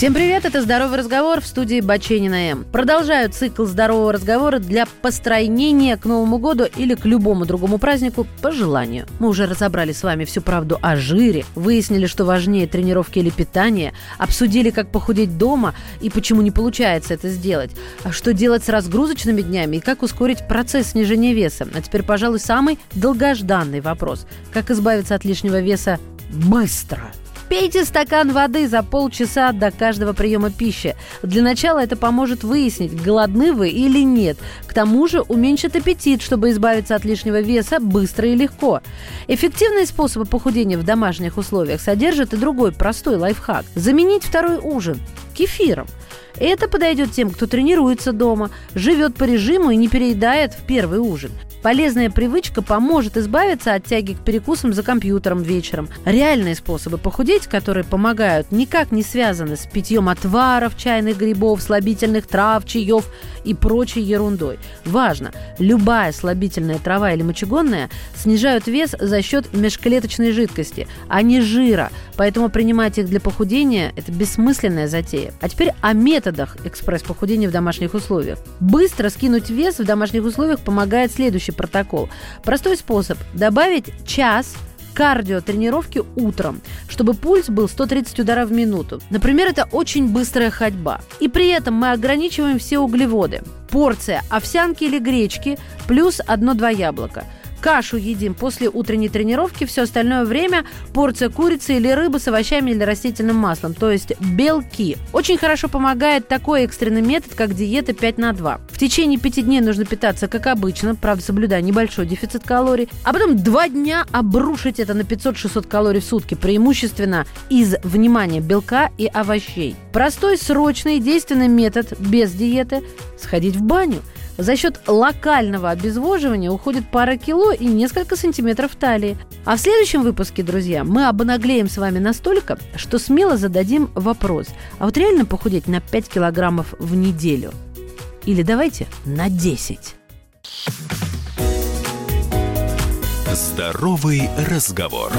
Всем привет, это «Здоровый разговор» в студии Баченина М. Продолжаю цикл «Здорового разговора» для построения к Новому году или к любому другому празднику по желанию. Мы уже разобрали с вами всю правду о жире, выяснили, что важнее тренировки или питания, обсудили, как похудеть дома и почему не получается это сделать, а что делать с разгрузочными днями и как ускорить процесс снижения веса. А теперь, пожалуй, самый долгожданный вопрос. Как избавиться от лишнего веса быстро? Пейте стакан воды за полчаса до каждого приема пищи. Для начала это поможет выяснить, голодны вы или нет. К тому же уменьшит аппетит, чтобы избавиться от лишнего веса быстро и легко. Эффективные способы похудения в домашних условиях содержат и другой простой лайфхак. Заменить второй ужин кефиром. Это подойдет тем, кто тренируется дома, живет по режиму и не переедает в первый ужин. Полезная привычка поможет избавиться от тяги к перекусам за компьютером вечером. Реальные способы похудеть, которые помогают, никак не связаны с питьем отваров, чайных грибов, слабительных трав, чаев и прочей ерундой. Важно, любая слабительная трава или мочегонная снижают вес за счет межклеточной жидкости, а не жира. Поэтому принимать их для похудения – это бессмысленная затея. А теперь о методах экспресс-похудения в домашних условиях. Быстро скинуть вес в домашних условиях помогает следующий протокол. Простой способ – добавить час кардиотренировки утром, чтобы пульс был 130 ударов в минуту. Например, это очень быстрая ходьба. И при этом мы ограничиваем все углеводы. Порция овсянки или гречки плюс одно-два яблока – Кашу едим после утренней тренировки, все остальное время порция курицы или рыбы с овощами или растительным маслом, то есть белки. Очень хорошо помогает такой экстренный метод, как диета 5 на 2. В течение 5 дней нужно питаться как обычно, правда соблюдая небольшой дефицит калорий, а потом 2 дня обрушить это на 500-600 калорий в сутки, преимущественно из внимания белка и овощей. Простой, срочный, действенный метод без диеты – сходить в баню – за счет локального обезвоживания уходит пара кило и несколько сантиметров талии. А в следующем выпуске, друзья, мы обнаглеем с вами настолько, что смело зададим вопрос. А вот реально похудеть на 5 килограммов в неделю? Или давайте на 10? Здоровый разговор.